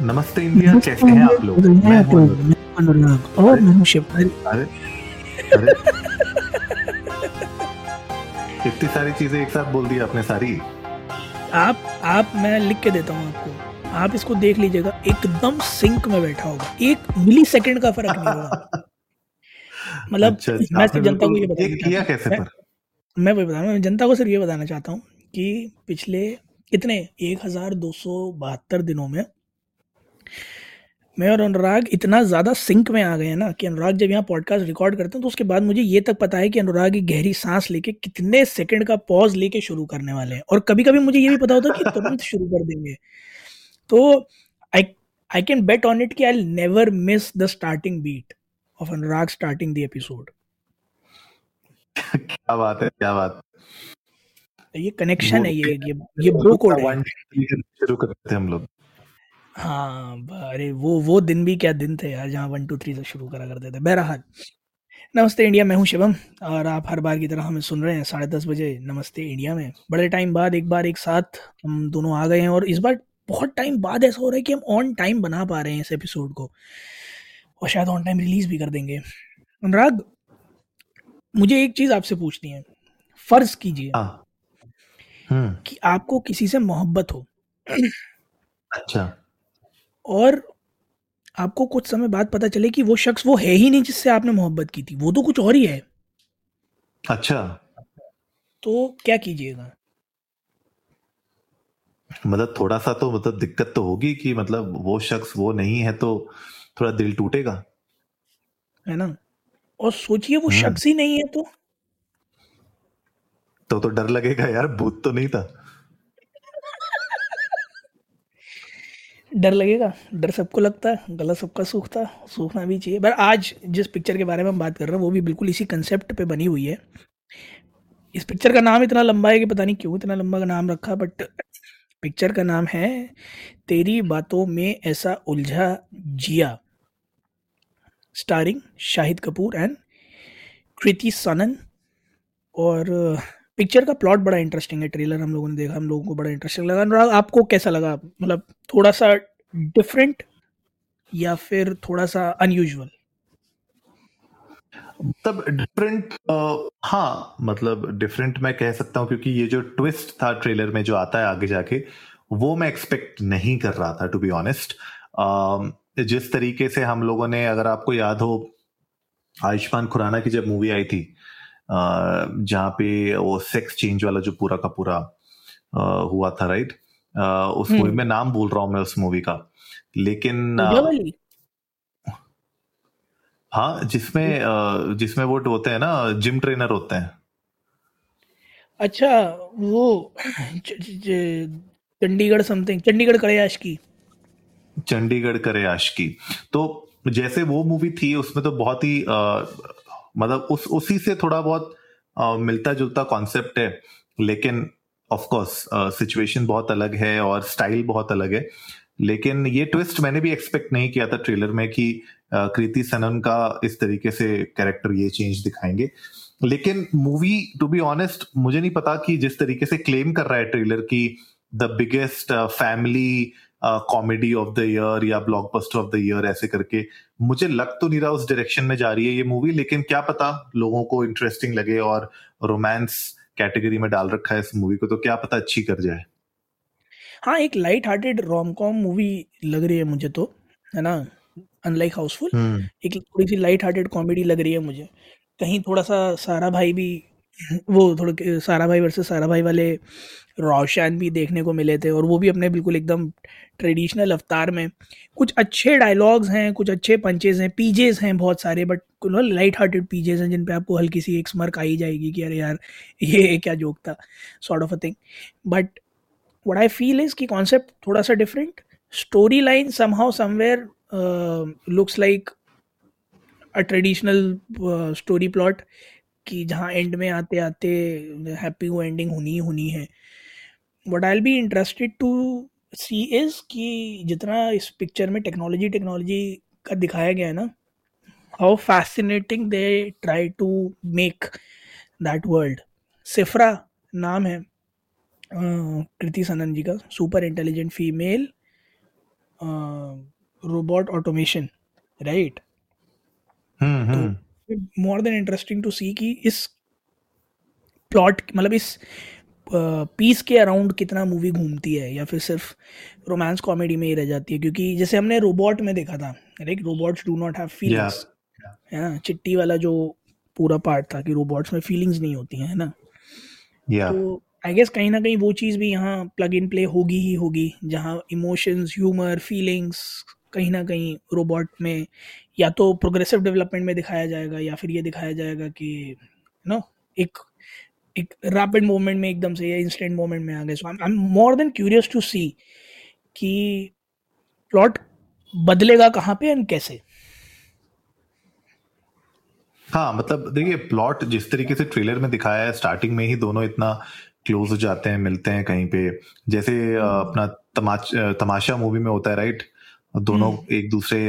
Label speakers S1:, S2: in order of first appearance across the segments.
S1: नमस्ते इंडिया कैसे हैं आप लोग? मैं
S2: अनुराग। और मैं हूँ शिव
S1: अरे अरे। इतनी सारी चीज़ें एक साथ बोल दी आपने सारी।
S2: आप आप मैं लिख के देता हूँ आपको। आप इसको देख लीजिएगा एकदम सिंक में बैठा होगा। एक मिली सेकेंड का फ़र्क नहीं होगा। मतलब
S1: अच्छा, अच्छा,
S2: मैं सिर्फ़ जनता को ये बताना
S1: किया
S2: चाहता
S1: कैसे
S2: हूँ
S1: पर?
S2: मैं वही बता रहा हूँ जनता को सिर्फ़ ये बताना चाहता हूँ कि पिछले कितने एक हज़ार दो सौ बहत्तर दिनों में मैं और अनुराग इतना ज़्यादा सिंक में आ गए हैं ना कि अनुराग जब यहाँ पॉडकास्ट रिकॉर्ड करते हैं तो उसके बाद मुझे ये तक पता है कि अनुराग एक गहरी सांस लेके कितने सेकंड का पॉज लेके शुरू करने वाले हैं। और कभी कभी मुझे ये भी पता होता है कि तुरंत शुरू कर देंगे। तो I I can bet on it कि I never miss the starting beat of Anurag starting the episode
S1: क्या बात है क्या बात
S2: ये कनेक्शन है ये ये ये ब्रो कोड है।
S1: शुरू करते थे हम लोग।
S2: हाँ अरे वो वो दिन भी क्या दिन थे यार जहाँ वन टू थ्री से शुरू करा करते थे। बहरहाल नमस्ते इंडिया मैं हूँ शिवम और आप हर बार की तरह हमें सुन रहे हैं साढ़े दस बजे नमस्ते इंडिया में। बड़े टाइम बाद एक बार एक साथ हम दोनों आ गए हैं और इस बार बहुत टाइम बाद ऐसा हो रहा है कि हम ऑन टाइम बना पा रहे हैं इस एपिसोड को और शायद ऑन टाइम रिलीज़ भी कर देंगे। अनुराग मुझे एक चीज़ आपसे पूछनी है। फ़र्ज़ कीजिए
S1: हाँ। हम्म।
S2: कि आपको किसी से मोहब्बत हो।
S1: अच्छा।
S2: और आपको कुछ समय बाद पता चले कि वो शख्स वो है ही नहीं जिससे आपने मोहब्बत की थी। वो तो कुछ और ही है।
S1: अच्छा।
S2: तो क्या कीजिएगा?
S1: मतलब थोड़ा सा तो मतलब दिक्कत तो होगी कि मतलब वो शख्स वो नहीं है तो थोड़ा दिल टूटेगा?
S2: है ना? और सोचिए वो
S1: हम्म।
S2: शख्स ही नहीं है तो।
S1: तो तो डर लगेगा यार भूत तो नहीं था।
S2: डर लगेगा, डर सबको लगता है गला सबका सूखता सूखना भी चाहिए। पर आज जिस पिक्चर के बारे में हम बात कर रहे हैं, वो भी बिल्कुल इसी कंसेप्ट पे बनी हुई है। इस पिक्चर का नाम इतना लंबा है कि पता नहीं क्यों इतना लंबा का नाम रखा बट पिक्चर का नाम है, तेरी बातों में ऐसा उलझा जिया। स्टारिंग शाहिद कपूर एंड कृति सनन और पिक्चर का प्लॉट बड़ा इंटरेस्टिंग है, ट्रेलर हम लोगों ने देखा, हम लोगों को बड़ा इंटरेस्टिंग लगा। अनुराग, आपको कैसा लगा? मतलब थोड़ा सा डिफरेंट या फिर थोड़ा सा अनयूजुअल
S1: मतलब डिफरेंट हाँ मतलब डिफरेंट मैं कह सकता हूँ क्योंकि ये जो ट्विस्ट था ट्रेलर में जो आता है आगे जाके, वो मैं एक्सपेक्ट नहीं कर रहा था टू बी ऑनेस्ट जिस तरीके से हम लोगों ने, अगर आपको याद हो, आयुष्मान खुराना की जब मूवी आई थी जहाँ पे वो सेक्स चेंज वाला जो पूरा का पूरा हुआ था राइट उस मूवी
S2: हम्म
S1: में नाम भूल रहा हूँ मैं उस मूवी का। लेकिन हाँ जिसमें जिसमें वो होते हैं ना जिम ट्रेनर होते हैं।
S2: अच्छा वो चंडीगढ़ समथिंग चंडीगढ़ कड़याश की
S1: चंडीगढ़ करे आशिकी तो जैसे वो मूवी थी उसमें तो बहुत ही मतलब उस, उसी से थोड़ा बहुत मिलता जुलता कॉन्सेप्ट है, लेकिन ऑफ़ कोर्स सिचुएशन बहुत अलग है और स्टाइल बहुत अलग है। लेकिन ये ट्विस्ट मैंने भी एक्सपेक्ट नहीं किया था ट्रेलर में कि कृति सनन का इस तरीके से कैरेक्टर ये चेंज दिखाएँगे। लेकिन मूवी टू बी ऑनेस्ट मुझे नहीं पता कि जिस तरीके से क्लेम कर रहा है ट्रेलर की the biggest family comedy of the year या ब्लॉकबस्टर ऑफ़ द ईयर ऐसे करके। मुझे लग तो नहीं रहा उस डायरेक्शन में जा रही है ये मूवी लेकिन क्या पता लोगों को इंटरेस्टिंग लगे और रोमांस कैटेगरी में डाल रखा है इस मूवी को तो क्या पता अच्छी कर जाए।
S2: हाँ एक light hearted rom com movie लग रही है मुझे तो है ना? Unlike Housefull
S1: hmm.
S2: एक थोड़ी सी लाइट हार्टेड कॉमेडी लग रही है मुझे। कहीं थोड़ा सा सारा भाई भी वो थोड़े सारा भाई वर्सेस सारा भाई वाले रोशन भी देखने को मिले थे और वो भी अपने बिल्कुल एकदम ट्रेडिशनल अवतार में। कुछ अच्छे डायलॉग्स हैं कुछ अच्छे पंचेज हैं पीजेज हैं बहुत सारे बट लाइट हार्टेड पीजेज हैं जिन पे आपको हल्की सी एक स्मर्क आ ही जाएगी कि अरे यार ये क्या जोक था sort of a thing but what I feel is कि कॉन्सेप्ट थोड़ा सा different story line uh, looks like a traditional uh, story plot कि जहाँ एंड में आते आते हैप्पी वो एंडिंग होनी ही होनी है। What I be interested to see is कि जितना इस पिक्चर में टेक्नोलॉजी टेक्नोलॉजी का दिखाया गया है ना how fascinating they try to make that world Sifra नाम है कृति सनन जी का super intelligent female robot automation right तो more than interesting to see कि इस प्लॉट मतलब इस पीस के अराउंड कितना मूवी घूमती है या फिर सिर्फ़ रोमांस कॉमेडी में ही रह जाती है। क्योंकि जैसे हमने रोबोट में देखा था like robots do not have feelings है ना? चिट्टी वाला जो पूरा पार्ट था कि रोबोट्स में फीलिंग्स नहीं होती हैं है ना?
S1: या
S2: तो आई गेस कहीं ना कहीं वो चीज़ भी यहाँ प्लग इन प्ले होगी ही होगी जहाँ इमोशंस ह्यूमर फीलिंग्स कहीं ना कहीं रोबोट में या तो प्रोग्रेसिव डेवलपमेंट में दिखाया जाएगा या फिर ये दिखाया जाएगा कि नो एक एक रैपिड मूवमेंट में एकदम से या इंस्टेंट मूवमेंट में आ गए। So I am more than curious to see कि प्लॉट बदलेगा कहाँ पे एंड कैसे।
S1: हाँ मतलब देखिए प्लॉट जिस तरीके से ट्रेलर में दिखाया है स्टार्टिंग में ही दोनों इतना क्लोज हो जाते हैं मिलते हैं कहीं पे। जैसे अपना तमाच तमाशा मूवी में होता है राइट दोनों एक दूसरे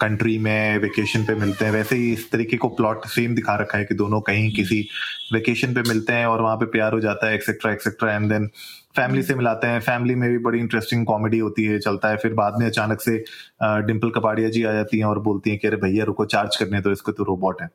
S1: कंट्री में वेकेशन पे मिलते हैं। वैसे ही इस तरीके को प्लॉट सेम दिखा रखा है कि दोनों कहीं किसी वेकेशन पे मिलते हैं और वहाँ पे प्यार हो जाता है etcetera etcetera and then family से मिलाते हैं। फैमिली में भी बड़ी इंटरेस्टिंग कॉमेडी होती है चलता है। फिर बाद में अचानक से डिम्पल कपाड़िया जी आ जाती हैं और बोलती हैं कि अरे भैया रुको चार्ज करने तो इसको तो रोबोट है।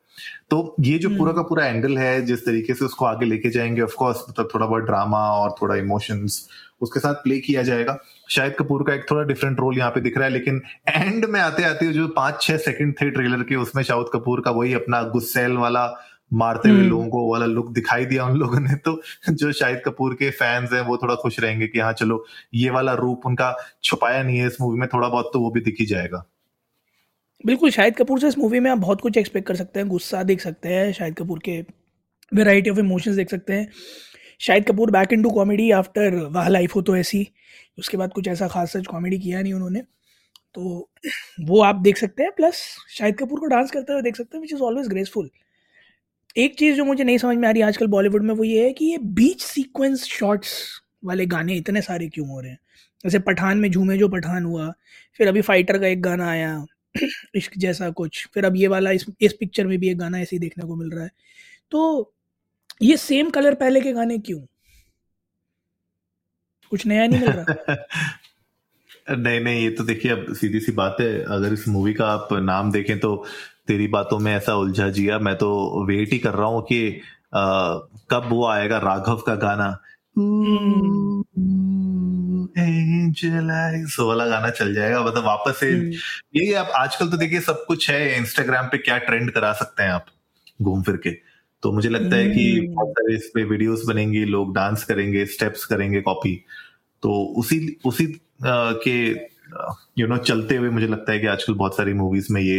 S1: तो ये जो पूरा का पूरा एंगल है जिस तरीके से उसको आगे लेके जाएँगे ऑफकोर्स मतलब थोड़ा बहुत ड्रामा और थोड़ा इमोशंस उसके साथ प्ले किया जाएगा। शाहिद कपूर का एक थोड़ा डिफरेंट रोल यहाँ पे दिख रहा है लेकिन एंड में आते आते जो पाँच छह सेकंड थे ट्रेलर के उसमें शाहिद कपूर का वही अपना गुस्सेल वाला मारते हुए
S2: हम्म।
S1: लोगों को वाला लुक दिखाई दिया उन लोगों ने तो जो शाहिद कपूर के फैंस हैं वो थोड़ा खुश रहेंगे कि हाँ चलो ये वाला रूप उनका छुपाया नहीं है इस मूवी में थोड़ा बहुत तो वो भी दिखी जाएगा
S2: बिल्कुल शाहिद कपूर से इस मूवी में आप बहुत कुछ एक्सपेक्ट कर सकते हैं गुस्सा देख सकते हैं शाहिद कपूर के वेराइटी ऑफ़ इमोशंस देख सकते हैं Shahid Kapoor back in to comedy after वाह लाइफ हो तो ऐसी। उसके बाद कुछ ऐसा खास सच कॉमेडी किया नहीं उन्होंने। तो वो आप देख सकते हैं प्लस शाहिद कपूर को डांस करते हुए देख सकते हैं विच इज़ ऑलवेज ग्रेसफुल एक चीज़ जो मुझे नहीं समझ में आ रही आजकल बॉलीवुड में, वो ये है कि ये बीच सीक्वेंस शॉट्स वाले गाने इतने सारे क्यों हो रहे हैं? जैसे पठान में झूमे जो पठान हुआ, फिर अभी फाइटर का एक गाना आया, इश्क जैसा कुछ, फिर अब ये वाला इस इस पिक्चर में भी एक गाना ऐसे ही देखने को मिल रहा है। तो ये सेम कलर पहले के गाने क्यों? कुछ नया नहीं मिल रहा?
S1: नहीं नहीं ये तो देखिए अब सीधी सी बात है अगर इस मूवी का आप नाम देखें तो तेरी बातों में ऐसा उलझा जिया। मैं तो वेट ही कर रहा हूँ कि आ, कब वो आएगा राघव का गाना। सो वाला गाना चल जाएगा मतलब वापस से
S2: हम्म,
S1: यही आप आजकल तो देखिए सब कुछ है इंस्टाग्राम पे क्या ट्रेंड करा सकते हैं आप घूम फिर के। तो मुझे लगता है कि
S2: हम्म।
S1: बहुत सारे इस पे वीडियोस बनेंगे लोग डांस करेंगे स्टेप्स करेंगे कॉपी तो उसी उसी के यू नो चलते हुए मुझे लगता है कि आजकल बहुत सारी मूवीज़ में ये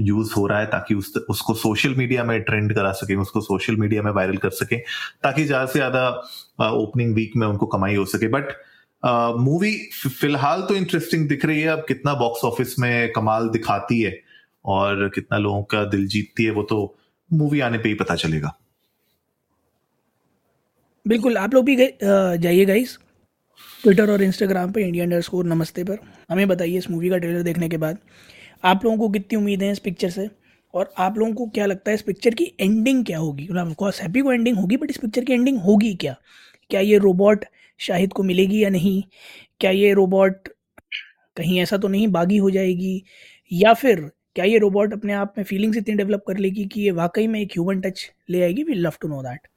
S1: यूज़ हो रहा है ताकि उस उसको सोशल मीडिया में ट्रेंड करा सके उसको सोशल मीडिया में वायरल कर सके ताकि ज़्यादा से ज़्यादा ओपनिंग वीक में उनको कमाई हो सके बट मूवी फ़िलहाल तो इंटरेस्टिंग दिख रही है अब कितना बॉक्स ऑफ़िस में कमाल दिखाती है और कितना लोगों का दिल जीतती है वो तो मूवी आने पे ही पता चलेगा।
S2: बिल्कुल, आप लोग भी जाइए गाइस ट्विटर और इंस्टाग्राम पे इंडिया अंडर स्कोर नमस्ते पर। हमें बताइए इस मूवी का ट्रेलर देखने के बाद, आप लोगों को कितनी उम्मीद है इस पिक्चर से? और आप लोगों को क्या लगता है इस पिक्चर की एंडिंग क्या होगी? ऑफकोर्स हैप्पी को एंडिंग होगी बट इस पिक्चर की एंडिंग होगी क्या? क्या ये रोबोट शाहिद को मिलेगी या नहीं? क्या ये रोबोट कहीं ऐसा तो नहीं, बागी हो जाएगी? या फिर क्या ये रोबोट अपने आप में फीलिंग्स इतनी डेवलप कर लेगी कि ये वाकई में एक ह्यूमन टच ले आएगी? We love to know that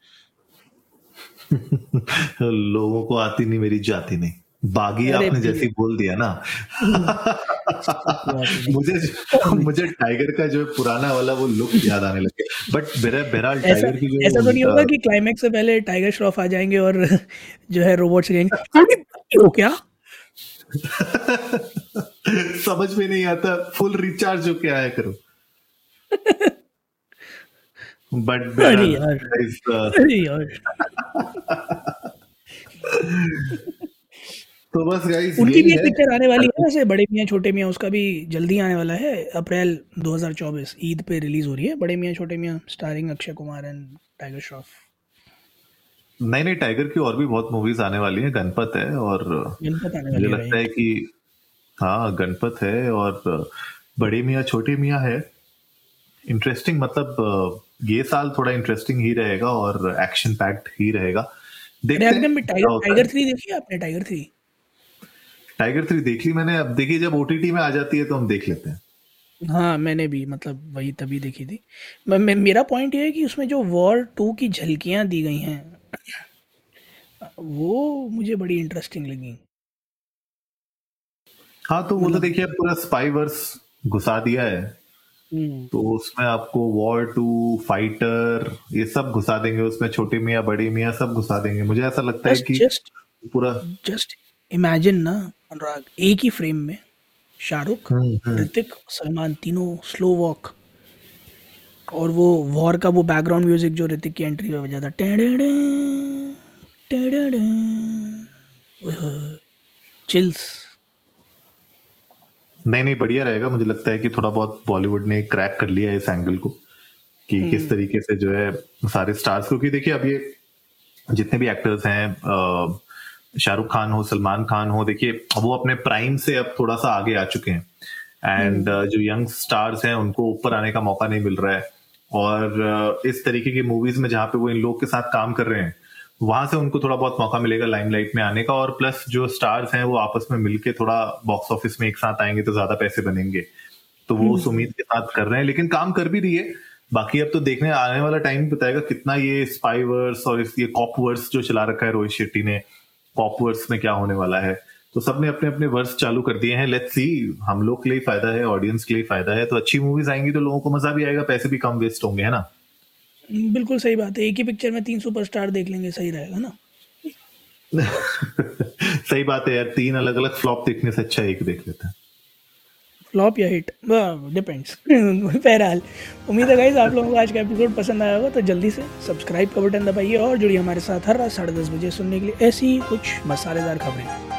S1: लोगों को आती नहीं मेरी जाती नहीं। बागी आपने जैसे बोल दिया ना। मुझे मुझे टाइगर का जो पुराना वाला वो लुक याद आने लगे। बट बहरहाल
S2: ऐसा
S1: टाइगर की जो
S2: ऐसा तो नहीं होगा कि क्लाइमैक्स से पहले टाइगर श्रॉफ आ जाएँगे और जो है रोबोट से कहेंगे "अरे, भाई हो क्या?
S1: समझ में नहीं आता फुल रिचार्ज हो के आया करो। बट
S2: अरे यार। अरे यार।
S1: तो बस गाइस
S2: उनकी भी एक पिक्चर आने वाली है वैसे बड़े मियाँ छोटे मियाँ उसका भी जल्दी आने वाला है अप्रैल 2024 ईद पे रिलीज़ हो रही है Bade Miyan Chhote Miyan starring Akshay Kumar and Tiger Shroff
S1: नहीं नहीं टाइगर की और भी बहुत मूवीज़ आने वाली है गणपत है और मुझे लगता है कि हाँ गणपत है और बड़े मियाँ छोटे मियाँ है। इंटरेस्टिंग मतलब ये साल थोड़ा इंटरेस्टिंग ही रहेगा और एक्शन पैक्ड ही रहेगा। देखते हैं
S2: टाइगर थ्री देखी आपने? टाइगर थ्री
S1: टाइगर थ्री देख ली मैंने। अब देखिए जब ओटीटी में आ जाती है तो हम देख लेते हैं।
S2: हाँ मैंने भी मतलब वही तभी देखी थी। मैं मेरा पॉइंट ये है कि उसमें जो वॉर टू की झलकियाँ दी गई हैं वो मुझे बड़ी इंटरेस्टिंग लगी।
S1: हाँ तो वो तो मतलब देखिए पूरा स्पाई वर्स घुसा दिया है। हम्म। तो उसमें आपको वॉर टू फाइटर ये सब घुसा देंगे। उसमें छोटी मियाँ बड़ी मियाँ सब घुसा देंगे। मुझे ऐसा लगता है कि
S2: जस्ट पूरा जस्ट इमेजिन ना अनुराग एक ही फ्रेम में शाहरुख हम्म, हम्म। ऋतिक सलमान तीनों स्लो वॉक और वो वॉर का वो बैकग्राउंड म्यूज़िक जो ऋतिक की एंट्री में बजा था। चिल्स
S1: नहीं नहीं बढ़िया रहेगा। मुझे लगता है कि थोड़ा बहुत बॉलीवुड ने क्रैक कर लिया है इस एंगल को कि हम्म। किस तरीके से जो है सारे स्टार्स क्योंकि देखिए अब ये जितने भी एक्टर्स हैं शाहरुख खान हो सलमान खान हो देखिए वो अपने प्राइम से अब थोड़ा सा आगे आ चुके हैं। And hmm. जो यंग स्टार्स हैं उनको ऊपर आने का मौका नहीं मिल रहा है। और इस तरीके की मूवीज़ में जहाँ पे वो इन लोग के साथ काम कर रहे हैं वहाँ से उनको थोड़ा बहुत मौका मिलेगा लाइमलाइट में आने का और प्लस जो स्टार्स हैं वो आपस में मिलके थोड़ा बॉक्स ऑफ़िस में एक साथ आएँगे तो ज़्यादा पैसे बनेंगे। तो वो उस हम्म। उम्मीद के साथ कर रहे हैं लेकिन काम कर भी रही है। बाकी अब तो देखने आने वाला टाइम बताएगा कितना ये स्पाई वर्स और इस ये कॉप वर्स जो चला रखा है रोहित शेट्टी ने कॉप वर्स में क्या होने वाला है। तो सबने अपने अपने वर्स चालू कर दिए हैं। लेट्स सी हम लोग के लिए फ़ायदा है ऑडियंस के लिए फ़ायदा है। तो अच्छी मूवीज़ आएँगी तो लोगों को मज़ा भी आएगा पैसे भी कम वेस्ट होंगे है ना?
S2: बिल्कुल सही बात है। एक ही पिक्चर में तीन सुपरस्टार देख लेंगे सही रहेगा ना?
S1: सही बात है यार तीन अलग अलग फ्लॉप देखने से अच्छा एक देख लेते हैं।
S2: फ्लॉप या हिट डिपेंड्स बहरहाल उम्मीद है गाइस आप लोगों को आज का एपिसोड पसंद आया होगा तो जल्दी से सब्सक्राइब का बटन दबाइए और जुड़िए हमारे साथ हर रात साढ़े दस बजे सुनने के लिए ऐसी कुछ मसालेदार खबरें।